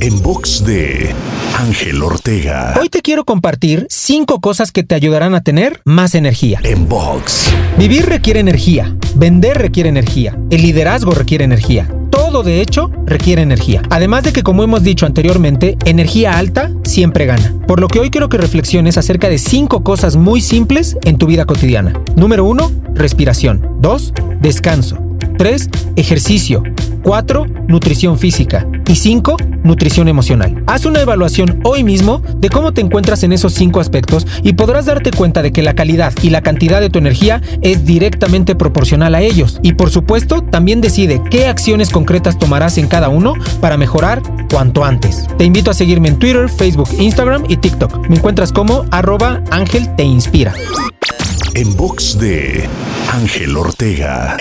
En box de Ángel Ortega. Hoy te quiero compartir cinco cosas que te ayudarán a tener más energía. En box. Vivir requiere energía, vender requiere energía, el liderazgo requiere energía. Todo de hecho requiere energía. Además de que como hemos dicho anteriormente, energía alta siempre gana. Por lo que hoy quiero que reflexiones acerca de cinco cosas muy simples en tu vida cotidiana. Número 1, respiración. 2, descanso. 3. Ejercicio. 4. Nutrición física. Y 5. Nutrición emocional. Haz una evaluación hoy mismo de cómo te encuentras en esos cinco aspectos y podrás darte cuenta de que la calidad y la cantidad de tu energía es directamente proporcional a ellos. Y por supuesto, también decide qué acciones concretas tomarás en cada uno para mejorar cuanto antes. Te invito a seguirme en Twitter, Facebook, Instagram y TikTok. Me encuentras como arroba Ángel Te Inspira. En box de Ángel Ortega.